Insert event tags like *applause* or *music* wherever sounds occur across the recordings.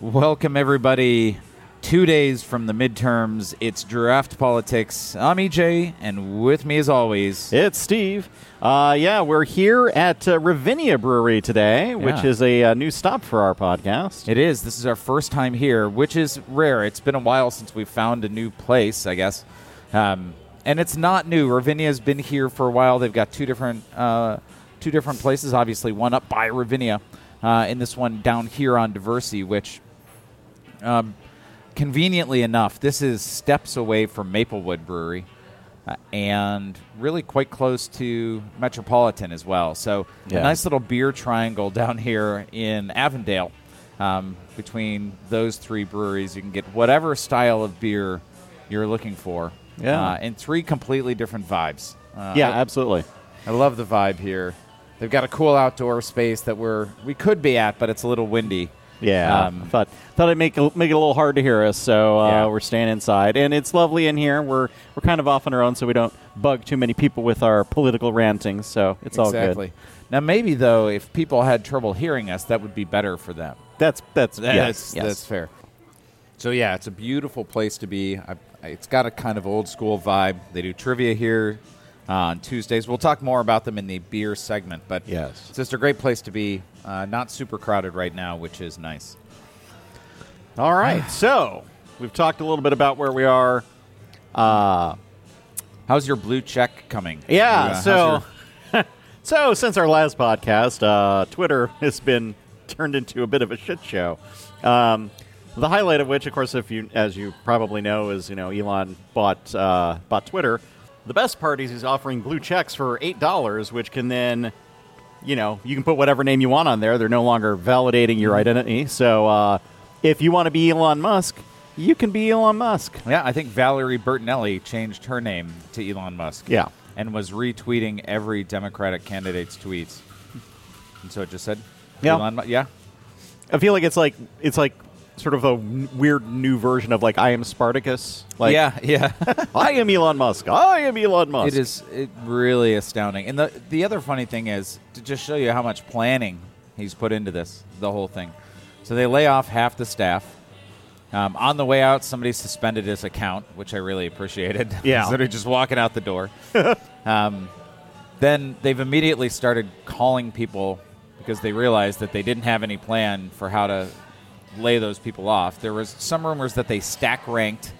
Welcome, everybody. Two days from the midterms, it's draft politics. I'm EJ, and with me, as always, It's Steve. Uh, yeah, we're here at uh, Ravinia Brewery today, which Yeah. is a uh, new stop for our podcast. it is. This is our first time here, which is rare. It's been a while since we found a new place, I guess. Um, and it's not new. Ravinia's been here for a while. They've got two different, uh, two different places. Obviously, one up by Ravinia, uh, and this one down here on Diversey, which Um, conveniently enough, this is steps away from Maplewood Brewery uh, and really quite close to Metropolitan as well. So, Yeah. a nice little beer triangle *laughs* down here in Avondale. Um, between those three breweries, you can get whatever style of beer you're looking for. Yeah. Uh, and three completely different vibes. Uh, yeah, I- absolutely. I love the vibe here. They've got a cool outdoor space that we're we could be at, but it's a little windy. Yeah, Um, thought thought I'd make it- make it a little hard to hear us, so uh, Yeah. we're staying inside, and it's lovely in here. We're we're kind of off on our own, so we don't bug too many people with our political rantings. So it's all exactly. good. Now, maybe though, if people had trouble hearing us, that would be better for them. That's that's That's yes, yes. that's fair. So yeah, it's a beautiful place to be. I, it's got a kind of old school vibe. They do trivia here uh, on Tuesdays. We'll talk more about them in the beer segment, but Yes. it's just a great place to be. Uh, not super crowded right now, which is nice. All right, *sighs* so we've talked a little bit about where we are. Uh, How's your blue check coming? Yeah. You, uh, so, your- *laughs* so since our last podcast, uh, Twitter *laughs* has been turned into a bit of a shit show. Um, the highlight of which, of course, if you, as you probably know, is you know Elon bought uh, bought Twitter. The best part is he's offering blue checks for eight dollars, which can then, you know, you can put whatever name you want on there. They're no longer validating your identity. So, uh, if you want to be Elon Musk, you can be Elon Musk. Yeah, I think Valerie Bertinelli changed her name to Elon Musk. Yeah. And was retweeting every Democratic candidate's tweets. And so it just said, Yeah. Elon Mu- yeah. I feel like it's like it's like sort of a n- weird new version of like I am Spartacus. Like yeah, yeah. *laughs* I am Elon Musk. I am Elon Musk. it is it really astounding. And the the other funny thing is to just show you how much planning he's put into this, the whole thing. So they lay off half the staff. Um, on the way out, somebody suspended his account, which I really appreciated. *laughs* Yeah. Of just walking out the door. *laughs* um, then they've immediately started calling people because they realized that they didn't have any plan for how to lay those people off. There was some rumors that they stack ranked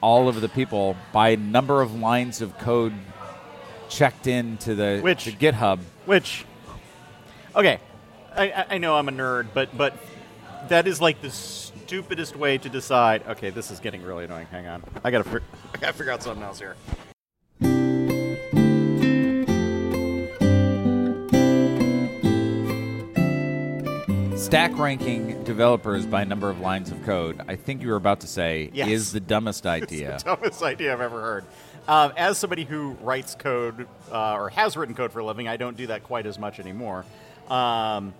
all of the people by number of lines of code checked into the, Which- the GitHub. Which, okay, I- I, know I'm a nerd, but but that is like the stupidest way to decide. Okay, this is getting really annoying. Hang on, I gotta I gotta figure out something else here. Stack ranking developers by number of lines of code, I think you were about to say, Yes. is the dumbest *laughs* idea. the Dumbest idea I've ever heard. Um, as somebody who writes code uh, or has written code for a living, I don't do that quite as much anymore. Um,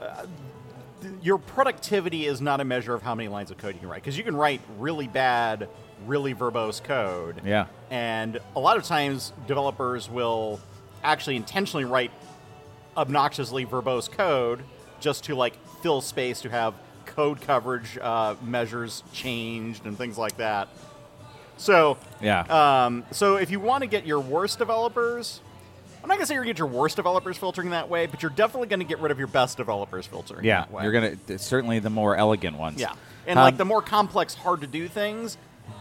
uh, th- your productivity is not a measure of how many lines of code you can write because you can write really bad, really verbose code. Yeah. And a lot of times, developers will actually intentionally write obnoxiously verbose code just to like fill space to have code coverage uh, measures changed and things like that. So Yeah. um, so if you want to get your worst developers, I'm not gonna say you're gonna get your worst developers filtering that way, but you're definitely gonna get rid of your best developers filtering. yeah, that way. you're gonna certainly the more elegant ones. Yeah, and Um, like the more complex, hard to do things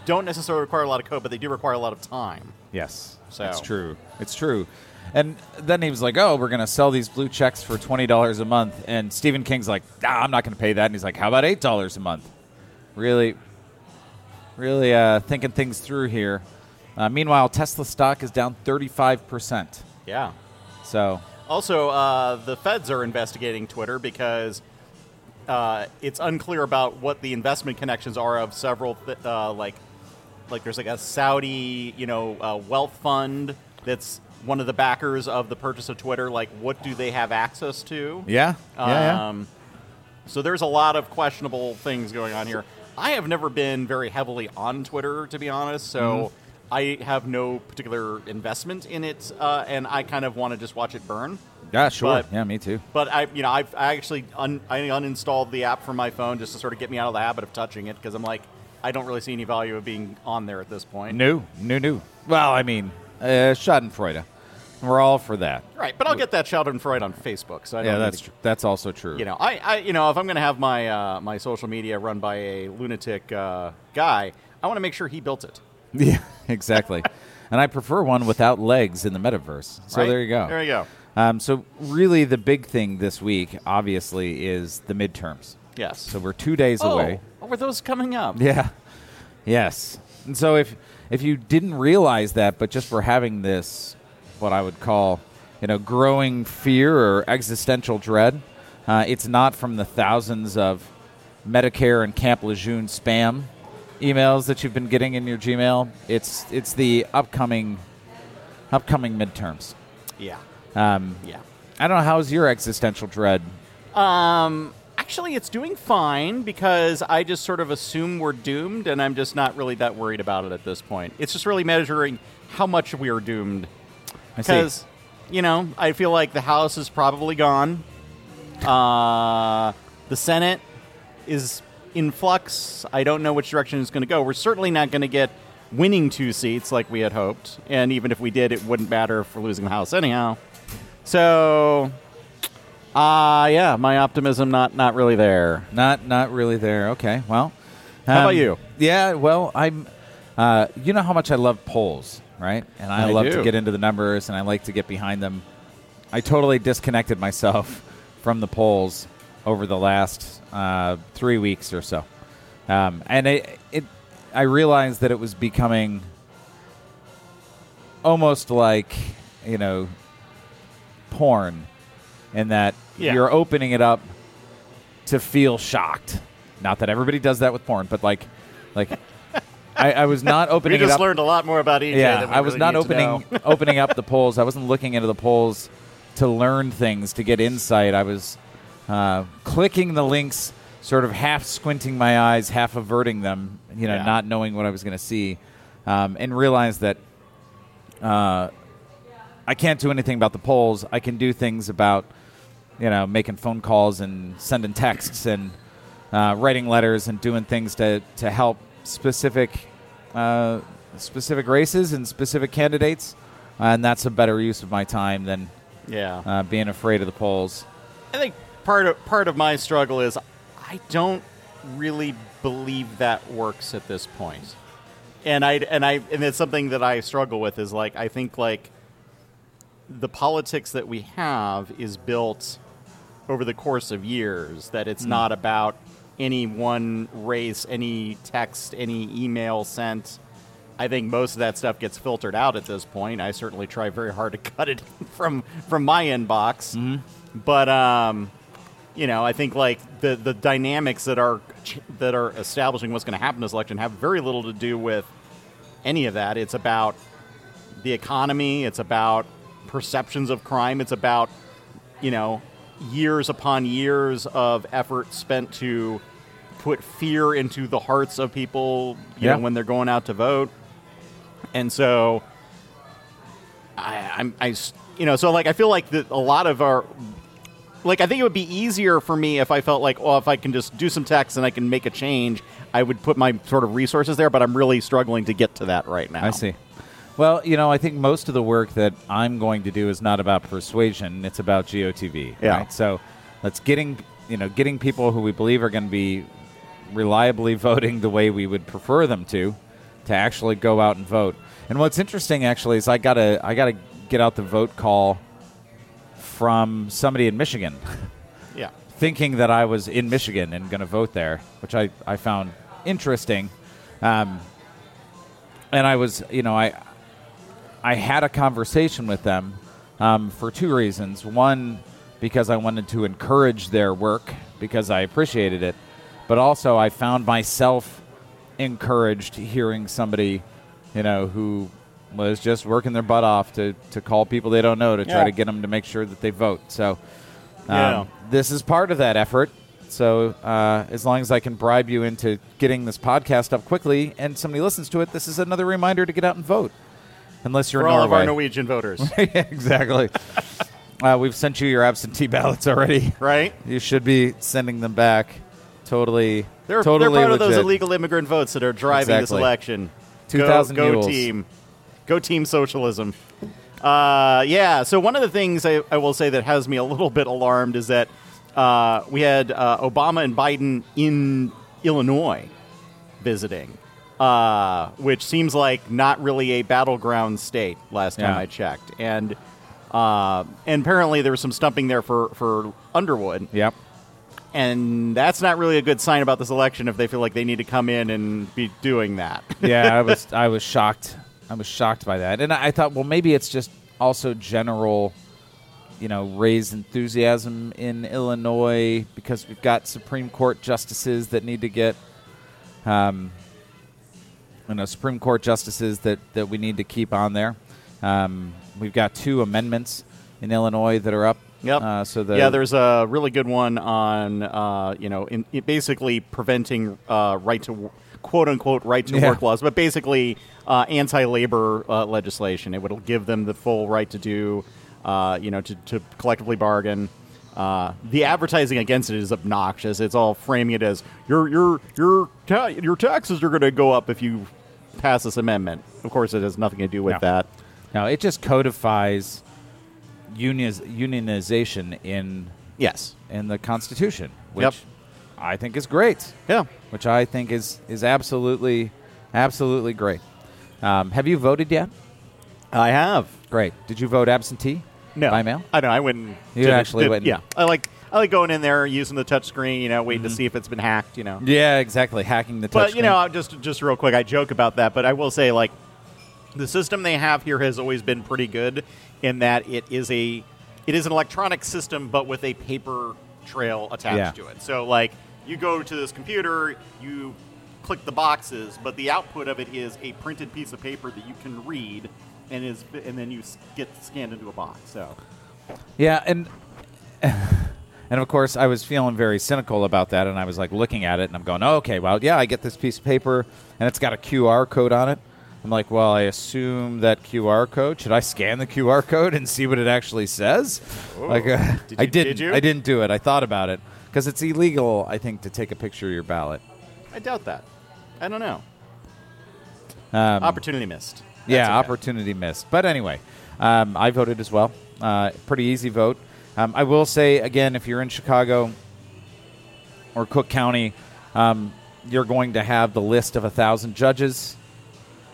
don't necessarily require a lot of code, but they do require a lot of time. Yes, So- that's true. It's true. And then he was like, "Oh, we're going to sell these blue checks for twenty dollars a month." And Stephen King's like, "Ah, I'm not going to pay that." And he's like, "How about eight dollars a month?" Really, really uh, thinking things through here. Uh, meanwhile, Tesla stock is down thirty-five percent. Yeah. So Also, uh, the feds are investigating Twitter because uh, it's unclear about what the investment connections are of several, th- uh, like, like there's like a Saudi, you know, uh, wealth fund that's one of the backers of the purchase of Twitter. Like, what do they have access to? yeah, yeah, yeah. Um, so there's a lot of questionable things going on here. I have never been very heavily on Twitter, to be honest. So Mm-hmm. I have no particular investment in it, uh, and I kind of want to just watch it burn. Yeah, sure. But- yeah, me too. But I, you know, I've I actually un, I uninstalled the app from my phone just to sort of get me out of the habit of touching it because I'm like, I don't really see any value of being on there at this point. New, new, new. Well, I mean, uh, Schadenfreude. We're all for that. Right, but I'll get that Schadenfreude on Facebook. So I don't Yeah, need that's to- tr- that's also true. You know, I, I you know, if I'm going to have my uh, my social media run by a lunatic uh, guy, I want to make sure he built it. *laughs* Yeah, exactly. and I prefer one without legs in the metaverse. So right? there you go. There you go. Um, so really, the big thing this week, obviously, is the midterms. Yes. So we're two days oh, away. Oh, were those coming up? Yeah. Yes. And so if if you didn't realize that, but just for having this, what I would call, you know, growing fear or existential dread, uh, it's not from the thousands of Medicare and Camp Lejeune spam emails that you've been getting in your Gmail. It's it's the upcoming upcoming midterms. Yeah. Um, Yeah. I don't know how's your existential dread. Um, actually, it's doing fine because I just sort of assume we're doomed, and I'm just not really that worried about it at this point. It's just really measuring how much we are doomed. I see. Because, you know, I feel like the House is probably gone. Uh, the Senate is in flux. I don't know which direction it's going to go. We're certainly not going to get winning two seats like we had hoped. And even if we did, it wouldn't matter if we're losing the House anyhow. So, uh, yeah, my optimism not not really there. Not not really there. Okay. Well, How about um, you? Yeah. Well, I'm. Uh, you know how much I love polls, right? And I, I love do. to get into the numbers, and I like to get behind them. I totally disconnected myself *laughs* from the polls over the last uh, three weeks or so, um, and it, it. I realized that it was becoming almost like you know porn, in that Yeah. you're opening it up to feel shocked. Not that everybody does that with porn, but like, like *laughs* I, I was not We opening it just up. learned a lot more about EJ. yeah, than we I was really not opening *laughs* opening up the polls. I wasn't looking into the polls to learn things to get insight. I was uh, clicking the links, sort of half squinting my eyes, half averting them. You know, Yeah. not knowing what I was going to see, um, and realized that uh, I can't do anything about the polls. I can do things about, you know, making phone calls and sending texts and uh, writing letters and doing things to, to help specific uh, specific races and specific candidates. and that's a better use of my time than Yeah. uh, being afraid of the polls. I think part of part of my struggle is I don't really believe that works at this point. And I and I and it's something that I struggle with is like I think like the politics that we have is built over the course of years that it's not about any one race, any text, any email sent. I think most of that stuff gets filtered out at this point. I certainly try very hard to *laughs* cut it from from my inbox. But um, you know, I think like the the dynamics that are that are establishing what's going to happen in this election have very little to do with any of that. It's about the economy. It's about perceptions of crime. It's about you know years upon years of effort spent to put fear into the hearts of people. You Yeah. know when they're going out to vote, and so I, I'm I you know so like I feel like that a lot of our like I think it would be easier for me if I felt like well if I can just do some text and I can make a change I would put my sort of resources there but I'm really struggling to get to that right now. I see. Well, you know, I think most of the work that I'm going to do is not about persuasion; it's about GOTV. Yeah. Right? So, let's getting you know getting people who we believe are going to be reliably *laughs* voting the way we would prefer them to, to actually go out and vote. And what's interesting actually is I gotta I gotta get out the vote call from somebody in Michigan. *laughs* Yeah. thinking that I was in Michigan and going to vote there, which I, I found interesting. Um, and I was, you know, I I had a conversation with them um, for two reasons. One, because I wanted to encourage their work because I appreciated it, but also I found myself encouraged hearing somebody, you know, who was just working their butt off to, to call people they don't know to try Yeah. to get them to make sure that they vote. So Yeah. um, this is part of that effort. So uh, as long as I can bribe you into getting this podcast up quickly and somebody listens to it, this is another reminder to get out and vote. Unless you're For all of our Norwegian voters. *laughs* Exactly. *laughs* Uh, we've sent you your absentee ballots already. right? You should be sending them back. Totally, They're, totally they're part of those legit. illegal immigrant votes that are driving this Exactly. election. 2,000 go, go mules. team, go team socialism. Uh, yeah. So one of the things I, I will say that has me a little bit alarmed is that uh, we had uh, Obama and Biden in Illinois visiting, uh, which seems like not really a battleground state. Last time Yeah. I checked, and uh, and apparently there was some stumping there for for Underwood Yep. and that's not really a good sign about this election if they feel like they need to come in and be doing that. *laughs* yeah, I was I was shocked. I was shocked by that, and I thought, well, maybe it's just also general, you know, raised enthusiasm in Illinois because we've got Supreme Court justices that need to get, um, you know, Supreme Court justices that that we need to keep on there. Um, we've got two amendments in Illinois that are up. Yep. Uh, so the yeah, there's a really good one on, uh, you know, in, it basically preventing uh, right to quote unquote right to Yeah. work laws, but basically uh, anti-labor uh, legislation. It would give them the full right to do, uh, you know, to, to collectively bargain. Uh, the advertising against it is obnoxious. It's all framing it as your your your ta- your taxes are going to go up if you pass this amendment. Of course, it has nothing to do with No. that. no, it just codifies unions, unionization in Yes. in the Constitution, which Yep. I think is great. Yeah. Which I think is is absolutely absolutely great. Um, have you voted yet? I have. Great. Did you vote absentee? No, By mail? I know. I wouldn't. You did actually did- wouldn't. Yeah, I like. I like going in there using the touchscreen. You know, waiting Mm-hmm. to see if it's been hacked. You know. Yeah, exactly. Hacking the touch. But you know, just just real quick, I joke about that, but I will say like the system they have here has always been pretty good in that it is a it is an electronic system, but with a paper trail attached Yeah. to it. So like you go to this computer, you click the boxes, but the output of it is a printed piece of paper that you can read, and is and then you get scanned into a box. So Yeah, and *laughs* and of course I was feeling very cynical about that, and I was like looking at it, and I'm going, oh, okay, well, yeah, I get this piece of paper, and it's got a QR code on it. I'm like, well, I assume that QR code. Should I scan the QR code and see what it actually says? Like, *laughs* uh, Did I didn't. did you? I didn't do it. I thought about it because it's illegal, I think, to take a picture of your ballot. I doubt that. I don't know. Um, Opportunity missed. *laughs* Yeah, okay. opportunity missed. But anyway, um, I voted as well. Uh, pretty easy vote. Um, I will say again, if you're in Chicago or Cook County, um, you're going to have the list of a thousand judges,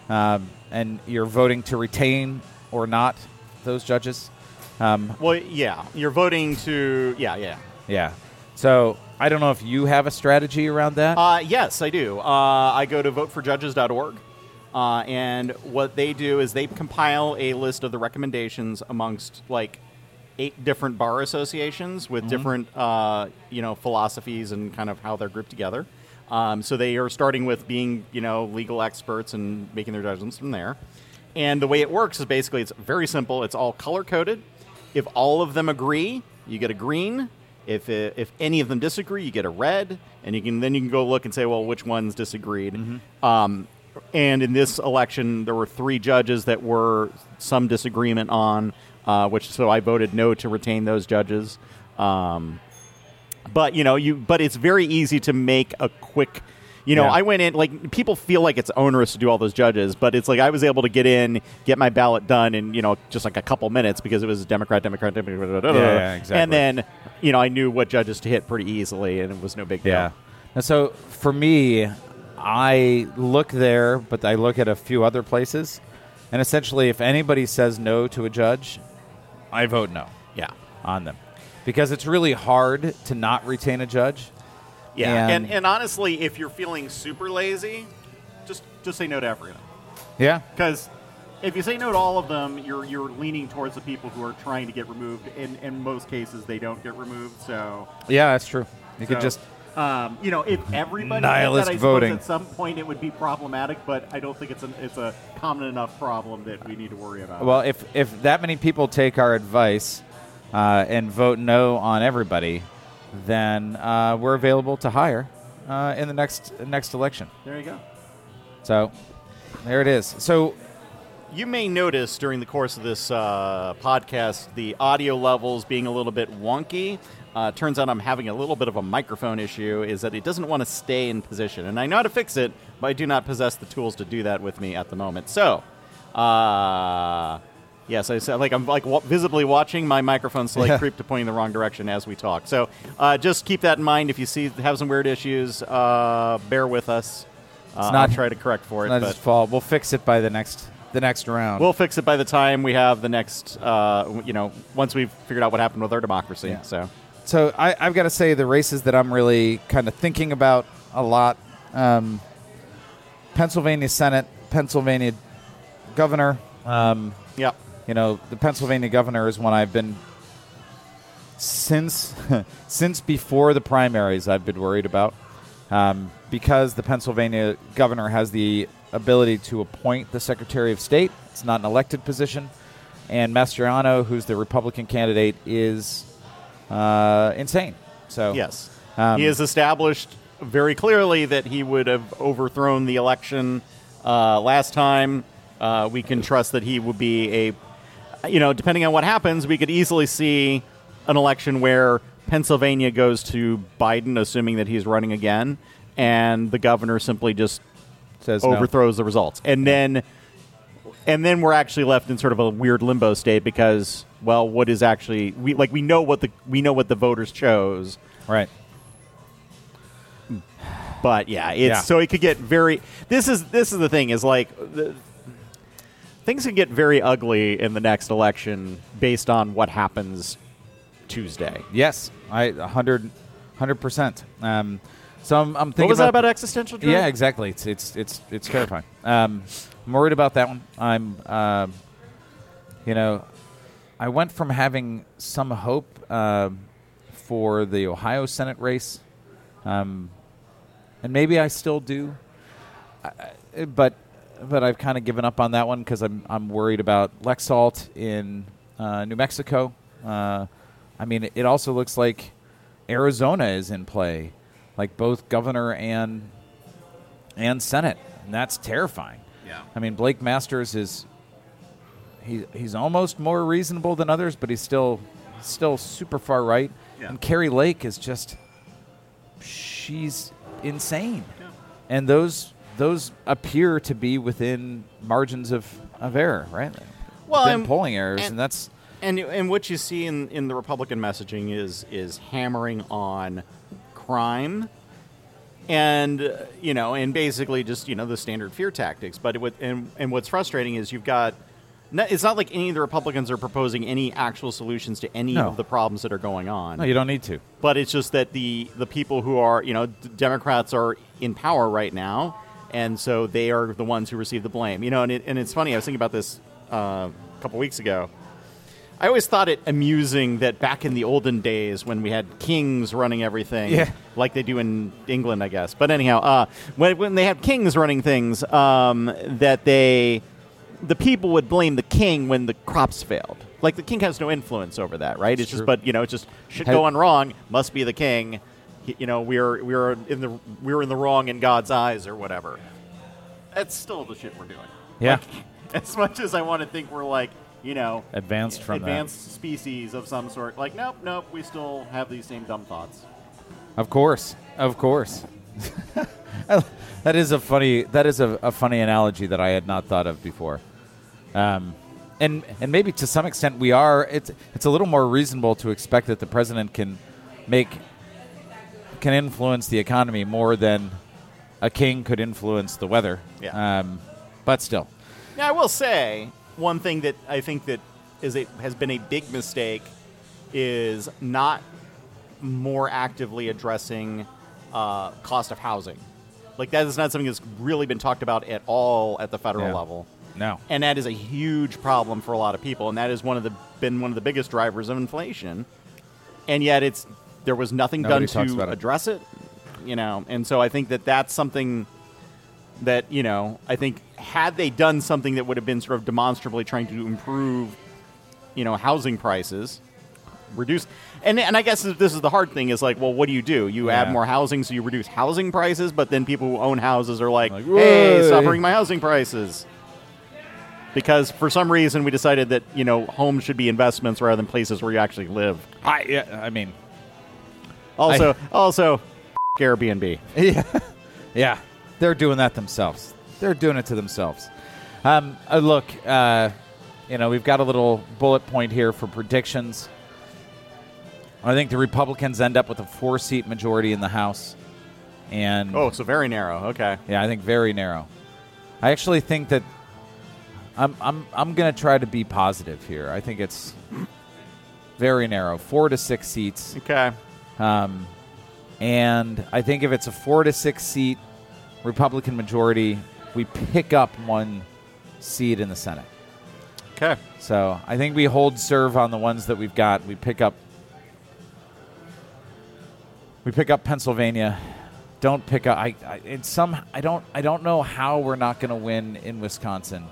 um, and you're voting to retain or not those judges. Um, Well, yeah, you're voting to. Yeah, yeah. yeah. So I don't know if you have a strategy around that. Uh, yes, I do. Uh, I go to voteforjudges.org, uh, and what they do is they compile a list of the recommendations amongst like eight different bar associations with different uh, you know philosophies and kind of how they're grouped together. Um, so they are starting with being you know legal experts and making their judgments from there. And the way it works is basically it's very simple. It's all color coded. If all of them agree, you get a green. If uh, if any of them disagree, you get a red, and you can then you can go look and say, well, which ones disagreed. Um, and in this election, there were three judges that were some disagreement on, uh, which so I voted no to retain those judges. Um, but you know, you but it's very easy to make a quick. You know, Yeah. I went in like people feel like it's onerous to do all those judges, but it's like I was able to get in, get my ballot done in you know just like a couple minutes because it was Democrat, Democrat, Democrat, Yeah, yeah, exactly. and then you know I knew what judges to hit pretty easily, and it was no big deal. Yeah. And so for me, I look there, but I look at a few other places. And essentially, if anybody says no to a judge, I vote no yeah, on them. Because it's really hard to not retain a judge. yeah. And- And, and honestly, if you're feeling super lazy, just just say no to everything. Yeah. Because if you say no to all of them, you're you're leaning towards the people who are trying to get removed. And in most cases, they don't get removed. So Yeah, that's true. You could just. Um, you know, if everybody Nihilist that, I voting. at some point it would be problematic. But I don't think it's an it's a common enough problem that we need to worry about. Well, if, if that many people take our advice uh, and vote no on everybody, then uh, we're available to hire uh, in the next next election. there you go. So there it is. So You may notice during the course of this uh, podcast the audio levels being a little bit wonky. Uh, turns out I'm having a little bit of a microphone issue. Is that it doesn't want to stay in position, and I know how to fix it, but I do not possess the tools to do that with me at the moment. So, uh, yes, I said like I'm like wa- visibly watching my microphone slowly Yeah. creep to pointing the wrong direction as we talk. So, uh, just keep that in mind. If you see have some weird issues, uh, bear with us. Uh, not- I'll try to correct for it. Not his fault. We'll fix it by the next the next round. We'll fix it by the time we have the next, uh, you know, once we've figured out what happened with our democracy. Yeah. So, so I, I've got to say the races that I'm really kind of thinking about a lot: um, Pennsylvania Senate, Pennsylvania governor. Um, yeah, you know, the Pennsylvania governor is one I've been since *laughs* since before the primaries. I've been worried about um, because the Pennsylvania governor has the ability to appoint the Secretary of State. It's not an elected position, and Mastriano, who's the Republican candidate, is uh, insane. So yes, Um, he has established very clearly that he would have overthrown the election uh, last time. Uh, we can trust that he would be a, you know, depending on what happens, we could easily see an election where Pennsylvania goes to Biden, assuming that he's running again, and the governor simply just says no. overthrows the results, and then and then we're actually left in sort of a weird limbo state because well, what is actually we like we know what the we know what the voters chose, right. but yeah, it's Yeah. so it could get very. This is this is the thing is like. The, Things can get very ugly in the next election based on what happens Tuesday. Yes, I 100 percent. Um, so I'm, I'm thinking What was that about about existential dread? Yeah, exactly. It's it's it's it's terrifying. Um, I'm worried about that one. I'm, um, you know, I went from having some hope um, for the Ohio Senate race, um, and maybe I still do, I- but but I've kind of given up on that one because I'm I'm worried about Laxalt in uh, New Mexico. Uh, I mean, it also looks like Arizona is in play, like both governor and and Senate, and that's terrifying. Yeah. I mean, Blake Masters is he he's almost more reasonable than others, but he's still still super far right. Yeah. And Kari Lake is just she's insane, and those those appear to be within margins of, of error, right? Well, Within and- polling errors, and, and- that's And and what you see in, in the Republican messaging is is hammering on crime, and uh, you know, and basically just you know the standard fear tactics. But it, and and what's frustrating is you've got. It's not like any of the Republicans are proposing any actual solutions to any No. of the problems that are going on. no, you don't need to. but it's just that the the people who are you know d- Democrats are in power right now, and so they are the ones who receive the blame. You know, and it, and it's funny. I was thinking about this uh, a couple weeks ago. I always thought it amusing that back in the olden days when we had kings running everything, Yeah. like they do in England, I guess. But anyhow, uh, when when they had kings running things, um, that they the people would blame the king when the crops failed. Like the king has no influence over that, right? It's, just, but you know, it's just shit Had- going wrong. Must be the king. He- You know, we're we're in the we're in the wrong in God's eyes or whatever. That's still the shit we're doing. Yeah. Like, *laughs* as much as I want to think we're like, you know, Advanced from that. advanced species of some sort. Like, nope, nope. We still have these same dumb thoughts. Of course, of course. *laughs* that is a funny. That is a, a funny analogy that I had not thought of before. Um, and and maybe to some extent we are. It's it's a little more reasonable to expect that the president can make can influence the economy more than a king could influence the weather. Yeah. Um, but still, Now, I will say one thing that I think that is a, has been a big mistake is not more actively addressing uh, cost of housing. Like that is not something that's really been talked about at all at the federal Yeah. level. No. and that is a huge problem for a lot of people and that is one of the been one of the biggest drivers of inflation. And yet it's there was nothing Nobody done to it. address it you know? And so i think that that's something that you know i think had they done something that would have been sort of demonstrably trying to improve you know housing prices reduce and, and i guess this is the hard thing is like well what do you do? You add more housing so you reduce housing prices but then people who own houses are like Like, hey bringing my housing prices because for some reason we decided that you know homes should be investments rather than places where you actually live. I yeah, I mean, Also, also, *laughs* Airbnb. *laughs* yeah, yeah, they're doing that themselves. They're doing it to themselves. Um, uh, look, uh, you know, we've got a little bullet point here for predictions. I think the Republicans end up with a four-seat majority in the House, and Oh, so very narrow. Okay. Yeah, I think very narrow. I actually think that I'm I'm I'm going to try to be positive here. I think it's very narrow, four to six seats, Okay. um, and I think if it's a four to six seat Republican majority, we pick up one seat in the Senate. Okay. So I think we hold serve on the ones that we've got. We pick up. We pick up Pennsylvania. Don't pick up. I, I in some. I don't. I don't know how we're not going to win in Wisconsin,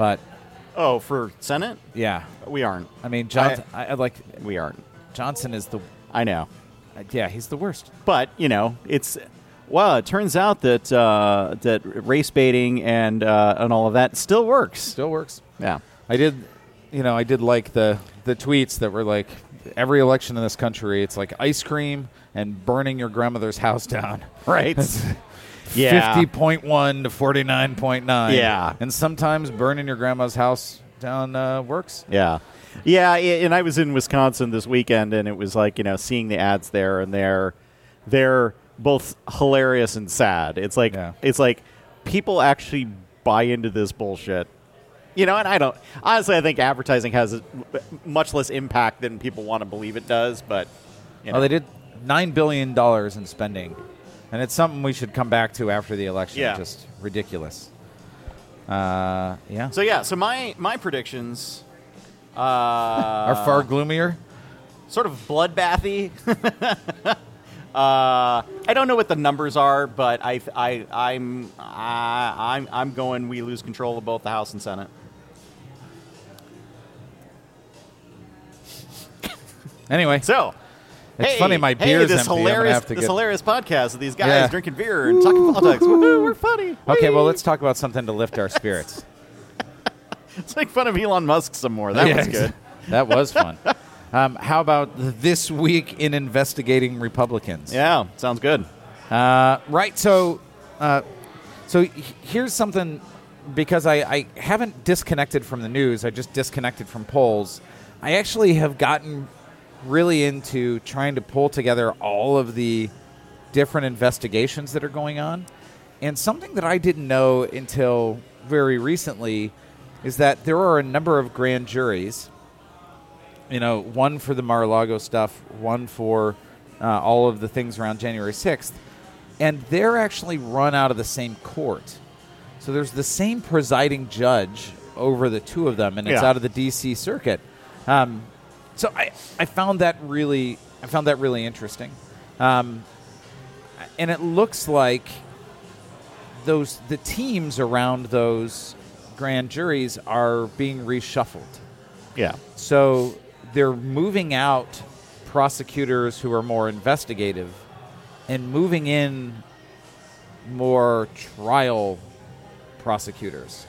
but Oh, for Senate, yeah. we aren't. I mean, Johnson. I, I like We aren't. Johnson is the. I know. uh, Yeah, he's the worst. But you know, it's well. It turns out that uh, that race baiting and uh, and all of that still works. Still works. Yeah. I did, you know, I did like the the tweets that were like every election in this country. It's like ice cream and burning your grandmother's house down. Right. *laughs* Yeah. Fifty point one to forty nine point nine. Yeah. and sometimes burning your grandma's house down uh, works. Yeah. Yeah, and I was in Wisconsin this weekend, and it was like you know seeing the ads there, and they're they're both hilarious and sad. It's like Yeah. it's like people actually buy into this bullshit, you know. And I don't honestly, I think advertising has much less impact than people want to believe it does. But you know, Oh, they did nine billion dollars in spending, and it's something we should come back to after the election. Yeah. Just ridiculous. Uh, yeah, So yeah, so my my predictions uh, are far gloomier. sort of bloodbathy. *laughs* uh, I don't know what the numbers are, but I, I, I'm, I, I'm, I'm going. We lose control of both the House and Senate. Anyway, So. It's hey, funny, my hey, beer's this empty. Hilarious, have to this get- hilarious podcast of these guys Yeah. drinking beer and talking politics. Woohoo, we're funny. okay, Whee! well, let's talk about something to lift our spirits. *laughs* let's make fun of Elon Musk some more. That Yeah, was good. *laughs* that was fun. *laughs* Um, how about this week in investigating Republicans? Yeah, sounds good. Uh, right. So, uh, so here's something because I, I haven't disconnected from the news. I just disconnected from polls. I actually have gotten really into trying to pull together all of the different investigations that are going on. And something that I didn't know until very recently is that there are a number of grand juries you know, one for the Mar-a-Lago stuff, one for uh, all of the things around January 6th, and they're actually run out of the same court. So there's the same presiding judge over the two of them, and it's Yeah. out of the D.C. circuit. Um, so I, I found that really, I found that really interesting, um, and it looks like those the teams around those grand juries are being reshuffled. Yeah. So they're moving out prosecutors who are more investigative and moving in more trial prosecutors,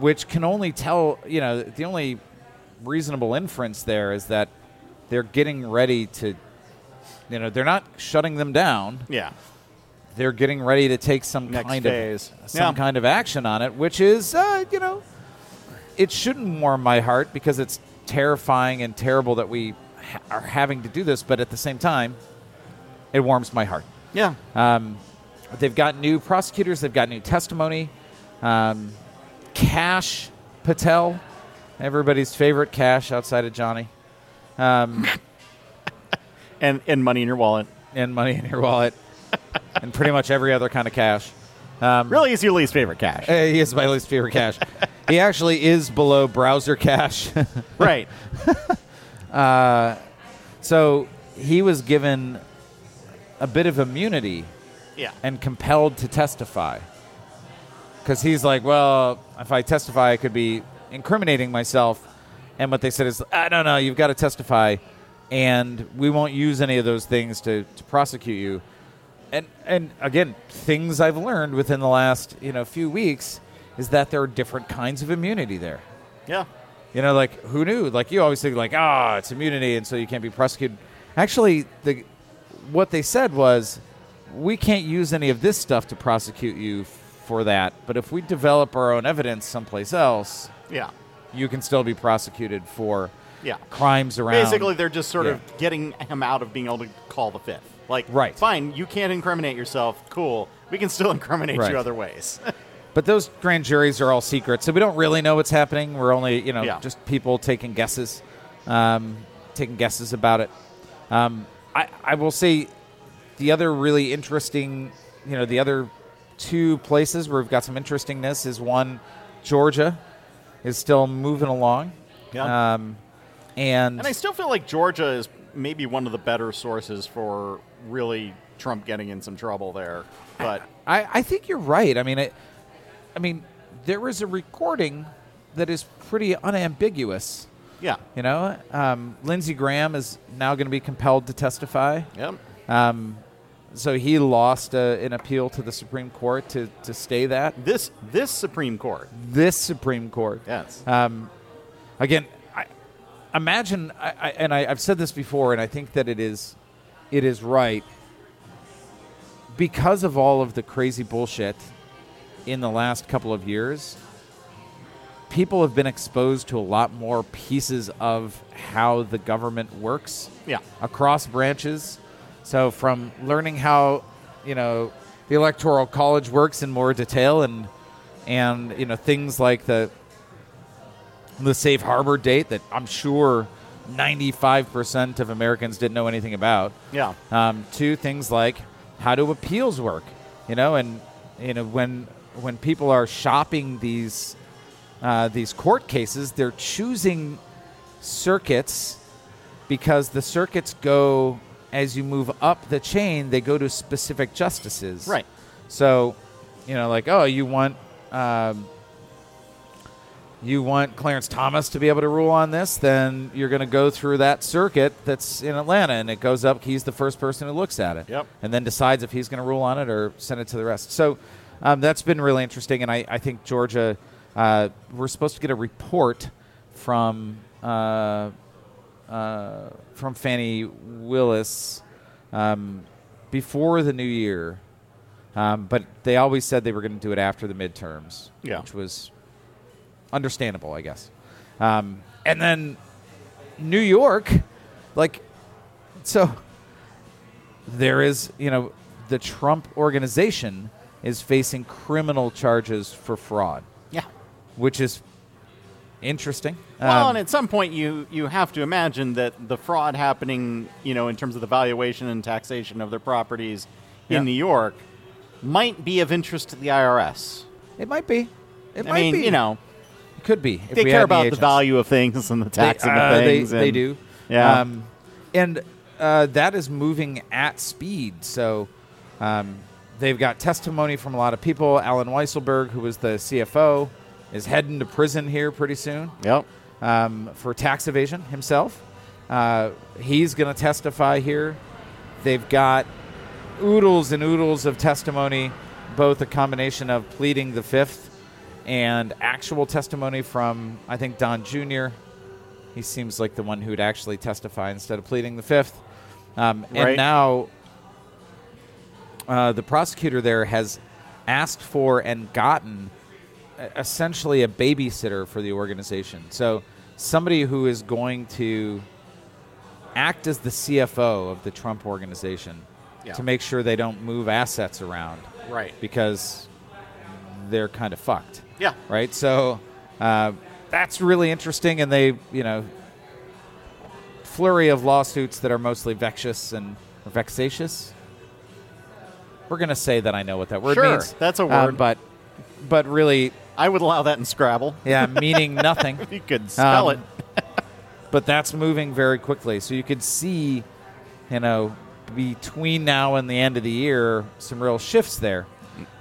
which can only tell, you know, the only reasonable inference there is that they're getting ready to, you know, they're not shutting them down Yeah. they're getting ready to take some Next kind phase. of some Yeah. kind of action on it, which is uh, you know, it shouldn't warm my heart because it's terrifying and terrible that we ha- are having to do this, but at the same time, it warms my heart. Yeah. Um, they've got new prosecutors. They've got new testimony. Um, Kash Patel, everybody's favorite Cash outside of Johnny, um, *laughs* And and money in your wallet. and money in your wallet, *laughs* and pretty much every other kind of cash. Um, Really, is your least favorite cash. Uh, he is my least favorite cash. *laughs* he actually is below browser cache. right. so he was given a bit of immunity Yeah. and compelled to testify. Because he's like, well, if I testify, I could be incriminating myself. And what they said is, I don't know, you've got to testify, and we won't use any of those things to, to prosecute you. And and again, things I've learned within the last you know few weeks is that there are different kinds of immunity there. Yeah. You know, like who knew? Like you always think, like ah, it's immunity, and so you can't be prosecuted. Actually, the what they said was, we can't use any of this stuff to prosecute you for that. But if we develop our own evidence someplace else, Yeah. you can still be prosecuted for Yeah. crimes around. Basically, they're just sort Yeah. of getting him out of being able to call the fifth. Like, Right. fine, you can't incriminate yourself. Cool. We can still *laughs* incriminate Right. you other ways. *laughs* But those grand juries are all secret, so we don't really know what's happening. We're only, you know, Yeah. just people taking guesses, um, taking guesses about it. Um, I, I will say the other really interesting, you know, the other two places where we've got some interestingness is one, Georgia is still moving along. Yeah. Um, and, and I still feel like Georgia is maybe one of the better sources for really Trump getting in some trouble there. But I, I think you're right. I mean, it, I mean, there is a recording that is pretty unambiguous. yeah. You know, um, Lindsey Graham is now going to be compelled to testify. Yep. Um, so he lost uh, an appeal to the Supreme Court to, to stay that. This this Supreme Court. This Supreme Court. Yes. Um, again, I, imagine, I, I, and I, I've said this before, and I think that it is, it is right. Because of all of the crazy bullshit in the last couple of years, people have been exposed to a lot more pieces of how the government works Yeah. across branches. So from learning how, you know, the electoral college works in more detail and and you know things like the the safe harbor date that I'm sure 95% of Americans didn't know anything about. Yeah. Um, to things like how do appeals work, you know, and you know when when people are shopping these uh, these court cases, they're choosing circuits because the circuits go as you move up the chain. They go to specific justices, Right. So, you know, like oh, you want. Um, you want Clarence Thomas to be able to rule on this, then you're going to go through that circuit that's in Atlanta, and it goes up. He's the first person who looks at it, Yep. and then decides if he's going to rule on it or send it to the rest. So um, that's been really interesting, and I, I think Georgia. Uh, we're supposed to get a report from uh, uh, from Fani Willis um, before the new year, um, but they always said they were going to do it after the midterms, Yeah. which was understandable, I guess. Um, and then New York, like, so there is, you know, the Trump organization is facing criminal charges for fraud, Yeah. which is interesting. Well, Um, and at some point, you you have to imagine that the fraud happening, you know, in terms of the valuation and taxation of their properties Yeah. in New York, might be of interest to the IRS. it might be. It I might mean, be. you know, it could be. if they care about the agents. value of things and the taxing they, uh, of things. They, they do. Yeah. Um, and uh, that is moving at speed. So um, they've got testimony from a lot of people. Allen Weisselberg, who was the CFO, is heading to prison here pretty soon Yep. Um, for tax evasion himself. Uh, he's going to testify here. They've got oodles and oodles of testimony, both a combination of pleading the fifth and actual testimony from, I think, Don Jr. He seems like the one who'd actually testify instead of pleading the fifth. Um, and Right. now uh, the prosecutor there has asked for and gotten essentially a babysitter for the organization. So somebody who is going to act as the CFO of the Trump organization Yeah. to make sure they don't move assets around Right. because they're kind of fucked Yeah. right? So uh, that's really interesting, and they, you know, flurry of lawsuits that are mostly vexatious and vexatious. We're gonna say that I know what that word Sure, means. that's a Um, word. but but really, I would allow that in Scrabble. yeah, meaning *laughs* nothing. You could spell Um, it. *laughs* But that's moving very quickly, so you could see, you know, between now and the end of the year, some real shifts there.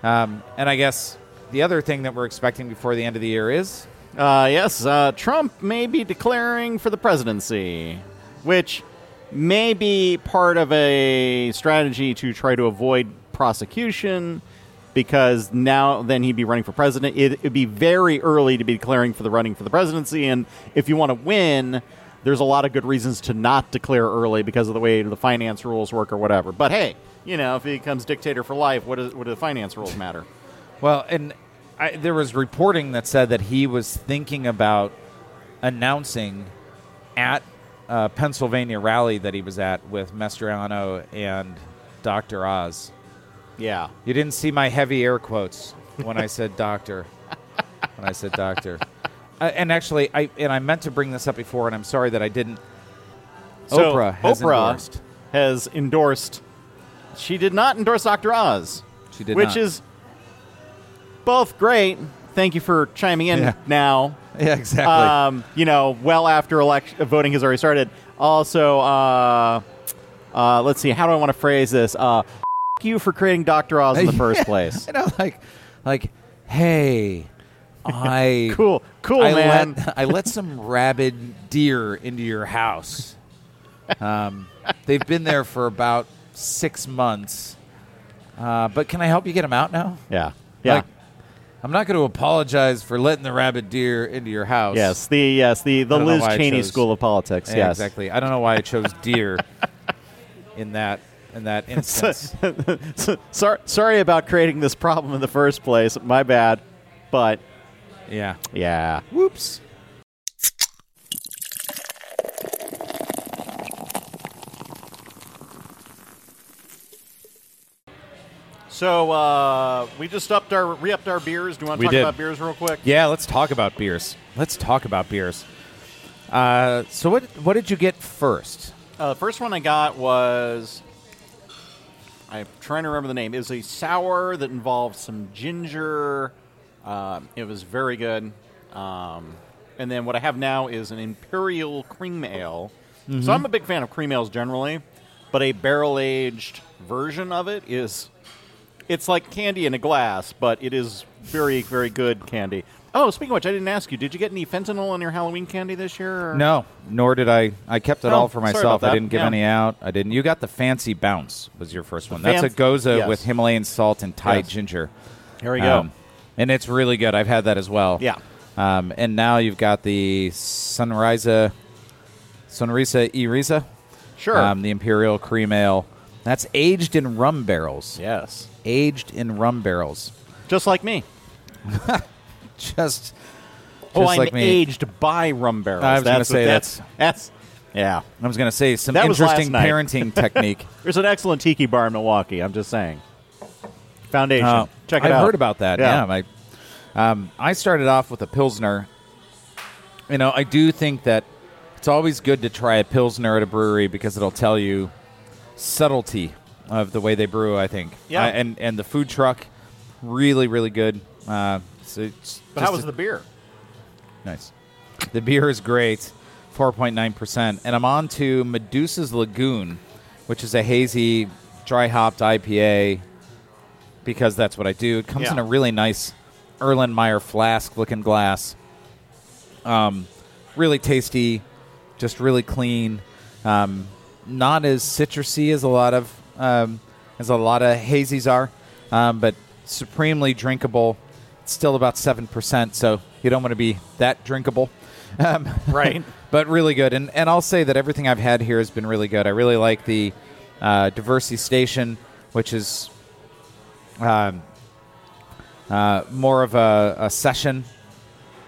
Um, and I guess the other thing that we're expecting before the end of the year is Uh, yes, uh, Trump may be declaring for the presidency, which may be part of a strategy to try to avoid prosecution. Because now then he'd be running for president. It, it'd be very early to be declaring for the running for the presidency, and if you want to win, there's a lot of good reasons to not declare early because of the way the finance rules work or whatever. But hey, you know, if he becomes dictator for life, what, is, what do the finance rules matter? Well, and I, there was reporting that said that he was thinking about announcing at a Pennsylvania rally that he was at with Mastriano and Dr. Oz. Yeah. You didn't see my heavy air quotes when I said doctor. when I said doctor. Uh, and actually, I and I meant to bring this up before, and I'm sorry that I didn't. So Oprah has Oprah endorsed. has endorsed. She did not endorse Dr. Oz, She did which not. is both great. Thank you for chiming in Yeah. now. *laughs* Yeah, exactly. Um, you know, well after election voting has already started. Also, uh, uh, let's see. How do I want to phrase this? Uh, you for creating Dr. Oz in the *laughs* first place. you know, like, like, hey, I *laughs* Cool, cool, I man. Let, *laughs* I let some rabid deer into your house. Um, they've been there for about six months. Uh, but can I help you get them out now? yeah, yeah. Like, I'm not going to apologize for letting the rabid deer into your house. yes, the yes the the I don't know Liz why I Cheney chose- School of Politics. Yeah, yes, exactly. I don't know why I chose deer in that in that *laughs* instance. *laughs* Sorry, sorry about creating this problem in the first place. My bad. But yeah. yeah, Whoops. So uh, we just upped our re-upped our beers. Do you want to We talk did. about beers real quick? Yeah, let's talk about beers. Let's talk about beers. Uh, so what what did you get first? Uh, the first one I got was I'm trying to remember the name. It was a sour that involved some ginger. Um, it was very good. Um, and then what I have now is an imperial cream ale. So I'm a big fan of cream ales generally, but a barrel aged version of it is it's like candy in a glass, but it is very very good candy. Oh, speaking of which, I didn't ask you. Did you get any fentanyl in your Halloween candy this year? or- No, nor did I. I kept it Oh, all for sorry myself. I that. didn't give Yeah. any out. I didn't. You got the fancy bounce was your first one. That's a gose yes. with Himalayan salt and Thai Yes. ginger. Here we go. Um, and it's really good. I've had that as well. Yeah. Um, and now you've got the Sunrisa, Sunrisa Irisa, Sure. um, the Imperial Cream Ale. That's aged in rum barrels. yes. Aged in rum barrels. Just like me. *laughs* *laughs* Just, Oh, just I'm like aged by rum barrels. I was gonna say what- that's that's yeah. I was going to say some That interesting parenting *laughs* technique. There's an excellent tiki bar in Milwaukee. I'm just saying. Foundation. Uh, Check it I've out. heard about that. Yeah. Yeah, I, um, I started off with a pilsner. You know, I do think that it's always good to try a pilsner at a brewery because it'll tell you subtlety of the way they brew. I think. Yeah. I- and and the food truck, really really good. Uh, so it's But how was a- the beer? nice? The beer is great, four point nine percent, and I'm on to Medusa's Lagoon, which is a hazy, dry hopped IPA. Because that's what I do. It comes Yeah. in a really nice Erlenmeyer flask looking glass. Um, really tasty, just really clean. Um, not as citrusy as a lot of um, as a lot of hazies are, um, but supremely drinkable. It's still about seven percent, so you don't want to be that drinkable. Um, *laughs* Right. but really good. And and I'll say that everything I've had here has been really good. I really like the uh, Diversey Station, which is um, uh, more of a, a session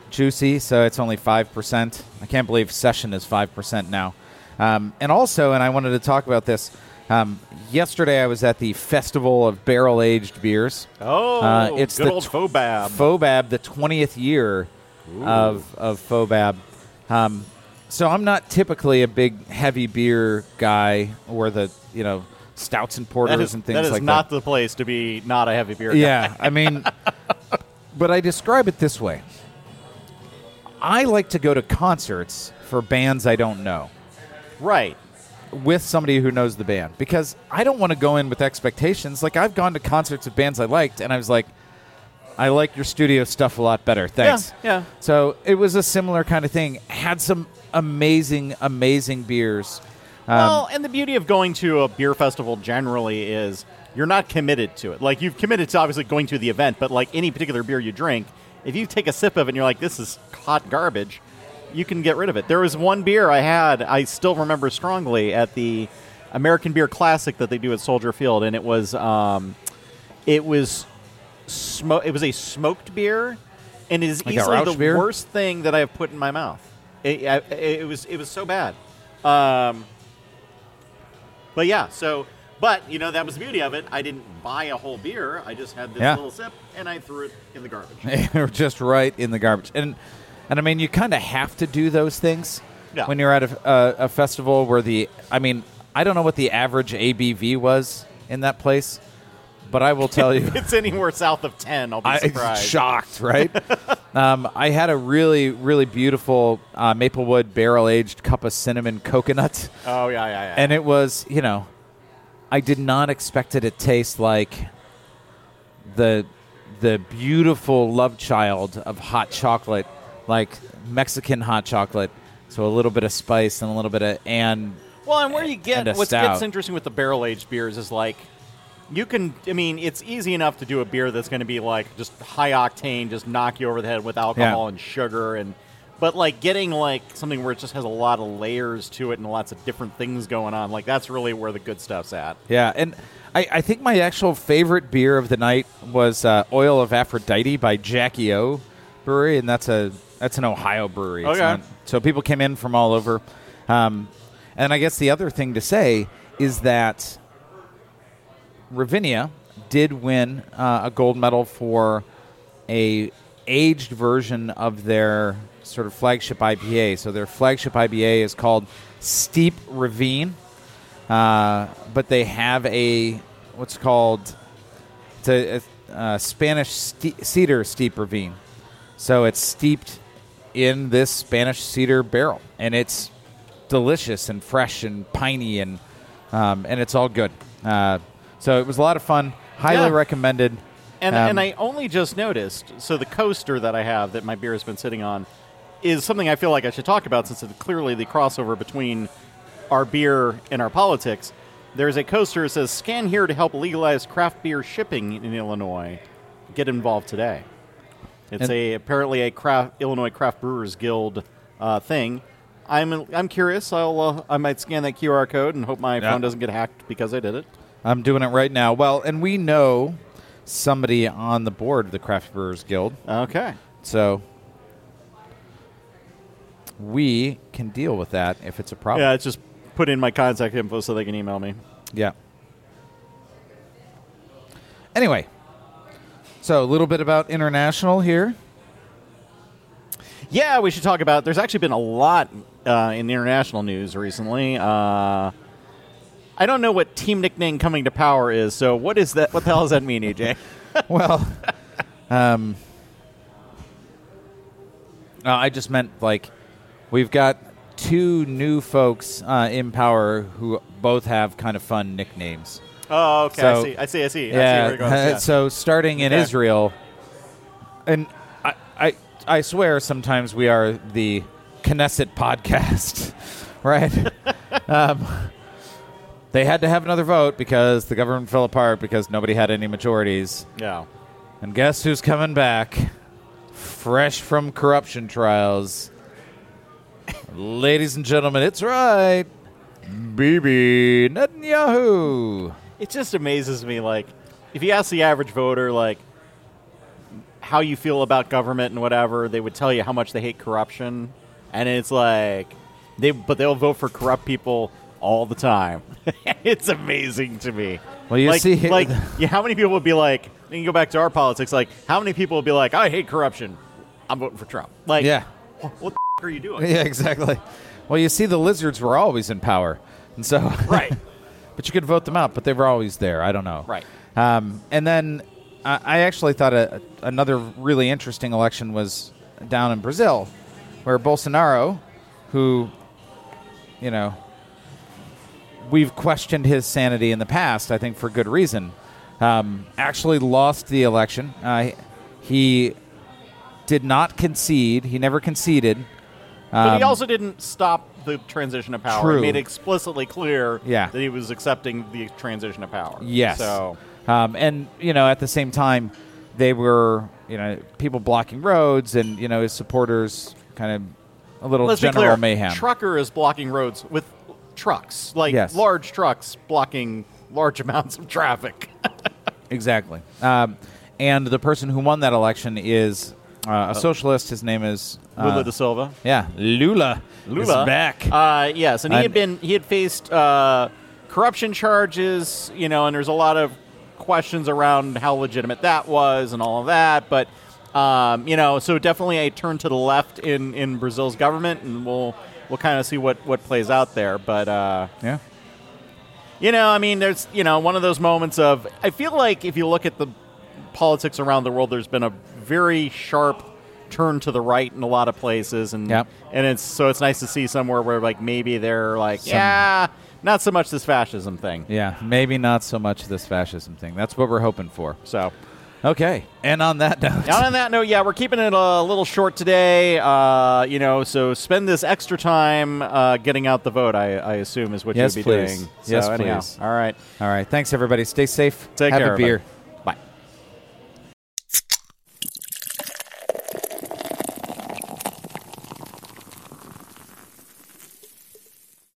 juicy, so it's only five percent. I can't believe session is five percent now. Um, and also, and I wanted to talk about this. Um, yesterday, I was at the Festival of Barrel Aged Beers. Oh, Uh, it's good the old FoBAB. FoBAB, the 20th year of of FoBAB. Um, so I'm not typically a big heavy beer guy, or the you know stouts and porters that is, and things that is like not that. the place to be not a heavy beer guy. Yeah, I mean, *laughs* but I describe it this way. I like to go to concerts for bands I don't know Right. With somebody who knows the band because I don't want to go in with expectations. Like I've gone to concerts of bands I liked, and I was like, I like your studio stuff a lot better. Thanks. Yeah, yeah. So it was a similar kind of thing. Had some amazing, amazing beers. Um, well, and the beauty of going to a beer festival generally is you're not committed to it. Like you've committed to obviously going to the event, but like any particular beer you drink, if you take a sip of it and you're like, this is hot garbage, you can get rid of it. There was one beer I had, I still remember strongly at the American Beer Classic that they do at Soldier Field, and it was um, it was smo- it was a smoked beer, and it is Like a easily Rauch the beer? worst thing that I have put in my mouth. It, I- it was it was so bad. Um, but yeah, so but you know that was the beauty of it. I didn't buy a whole beer. I just had this Yeah. little sip, and I threw it in the garbage. *laughs* Just right in the garbage. And and I mean, you kind of have to do those things Yeah. when you're at a, a, a festival where the. I mean, I don't know what the average ABV was in that place, but I will tell *laughs* you. It's anywhere south of ten, I'll be I surprised. shocked, right? *laughs* um, I had a really, really beautiful uh, Maplewood barrel aged cup of cinnamon coconut, oh yeah, yeah, yeah. and it was, you know, I did not expect it to taste like the the beautiful love child of hot chocolate, like Mexican hot chocolate. So a little bit of spice and a little bit of and Well, and where you get what gets interesting with the barrel aged beers is like you can. I mean, it's easy enough to do a beer that's going to be like just high octane, just knock you over the head with alcohol Yeah. and sugar, and but like getting like something where it just has a lot of layers to it and lots of different things going on. Like that's really where the good stuff's at. Yeah, and I, I think my actual favorite beer of the night was uh, Oil of Aphrodite by Jackie O Brewery, and that's a that's an Ohio brewery. Okay. not- so people came in from all over. Um, and I guess the other thing to say is that Ravinia did win uh, a gold medal for a aged version of their sort of flagship IPA. So their flagship IPA is called Steep Ravine, uh, but they have a what's called it's a, a, a Spanish ste- cedar steep ravine. So it's steeped in this Spanish cedar barrel, and it's delicious and fresh and piney and um, and it's all good. Uh, so it was a lot of fun. Highly Yeah. recommended. And Um, and I only just noticed. So the coaster that I have that my beer has been sitting on is something I feel like I should talk about since it's clearly the crossover between our beer and our politics. There's a coaster that says "Scan here to help legalize craft beer shipping in Illinois. Get involved today." It's And- a apparently a craft Illinois Craft Brewers Guild uh, thing. I'm I'm curious. I'll uh, I might scan that QR code and hope my Yeah. phone doesn't get hacked because I did it. I'm doing it right now. Well, and we know somebody on the board of the Craft Brewers Guild, Okay. so we can deal with that if it's a problem. Yeah, it's just put in my contact info so they can email me. Yeah. Anyway, so a little bit about international here. Yeah, we should talk about. There's actually been a lot uh, in international news recently. Uh, I don't know what team nickname coming to power is. So what is that? What the hell does that mean, EJ? *laughs* well, um, uh, I just meant like we've got two new folks uh, in power who both have kind of fun nicknames. Oh, okay. So- I see. I see. I see. I see Yeah. where it goes. Yeah. so starting in Okay. Israel, and I, I, I swear sometimes we are the Knesset podcast, *laughs* right? *laughs* um, they had to have another vote because the government fell apart because nobody had any majorities. yeah. And guess who's coming back? Fresh from corruption trials. Ladies and gentlemen, it's right. Bibi Netanyahu. It just amazes me. Like, if you ask the average voter, like, how you feel about government and whatever, they would tell you how much they hate corruption, and it's like they, but they'll vote for corrupt people all the time. *laughs* it's amazing to me. Well, you like, see- *laughs* like, yeah, how many people would be like? You can go back to our politics. Like, how many people would be like, "I hate corruption. I'm voting for Trump." Like, Yeah. what the f- are you doing? *laughs* Yeah, exactly. Well, you see, the lizards were always in power, and so Right. But you could vote them out, but they were always there. I don't know. Right. Um, and then I I actually thought a, another really interesting election was down in Brazil, where Bolsonaro, who, you know, we've questioned his sanity in the past, I think for good reason, um, actually lost the election. Uh, he did not concede. He never conceded But he Um, also didn't stop the transition of power. True. He made it explicitly clear Yeah. that he was accepting the transition of power. Yes. So Um, and you know, at the same time, they were you know people blocking roads, and you know his supporters kind of a little let's general be clear. mayhem. Trucker is blocking roads with trucks, like Yes. large trucks blocking large *laughs* amounts of traffic. *laughs* Exactly. Um, and the person who won that election is uh, a socialist. His name is uh, Lula da Silva. Yeah, Lula. Lula is back. Uh, yes, and he had been he had faced uh, corruption charges, you know, and there's a lot of questions around how legitimate that was and all of that. But um, you know, so definitely a turn to the left in in Brazil's government, and we'll we'll kind of see what what plays out there. But uh, yeah. you know, I mean, there's you know one of those moments of I feel like if you look at the politics around the world, there's been a very sharp turn to the right in a lot of places, and Yep. and it's so it's nice to see somewhere where like maybe they're like, Some- yeah, not so much this fascism thing. Yeah, maybe not so much this fascism thing. That's what we're hoping for. So. Okay, and on that note, on that note, yeah, we're keeping it a little short today. Uh, you know, so spend this extra time uh, getting out the vote. I, I assume is what Yes, you'll be please. doing. Yes, so anyhow, please. All right. all right. Thanks everybody. Stay safe. Take Have care, a beer. everybody.